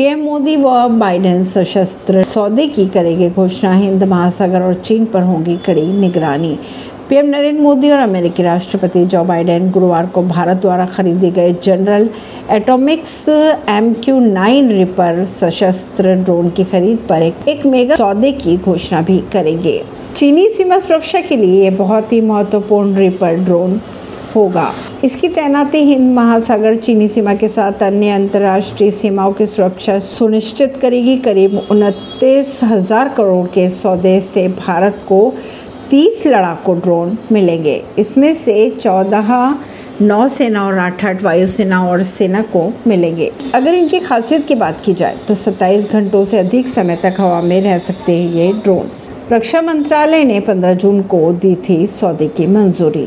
PM Modi व Biden सशस्त्र सौदे की करेंगे घोषणा। हिंद महासागर और चीन पर होगी कड़ी निगरानी। पीएम नरेंद्र मोदी और अमेरिकी राष्ट्रपति जो बाइडेन गुरुवार को भारत द्वारा खरीदे गए General Atomics M Q nine reaper सशस्त्र ड्रोन की खरीद पर एक, मेगा सौदे की घोषणा भी करेंगे। चीनी सीमा सुरक्षा के लिए बहुत ही महत्वपूर्ण रिपर ड्रोन। होगा। इसकी तैनाती हिंद महासागर, चीनी सीमा के साथ अन्य अंतर्राष्ट्रीय सीमाओं की सुरक्षा सुनिश्चित करेगी। करीब उनतीस हज़ार करोड़ के सौदे से भारत को 30 लड़ाकू ड्रोन मिलेंगे। इसमें से चौदह नौसेना और आठ आठ वायुसेना और सेना को मिलेंगे। अगर इनकी खासियत की बात की जाए तो 27 घंटों से अधिक समय तक हवा में रह सकते हैं ये ड्रोन। रक्षा मंत्रालय ने 15 जून को दी थी सौदे की मंजूरी।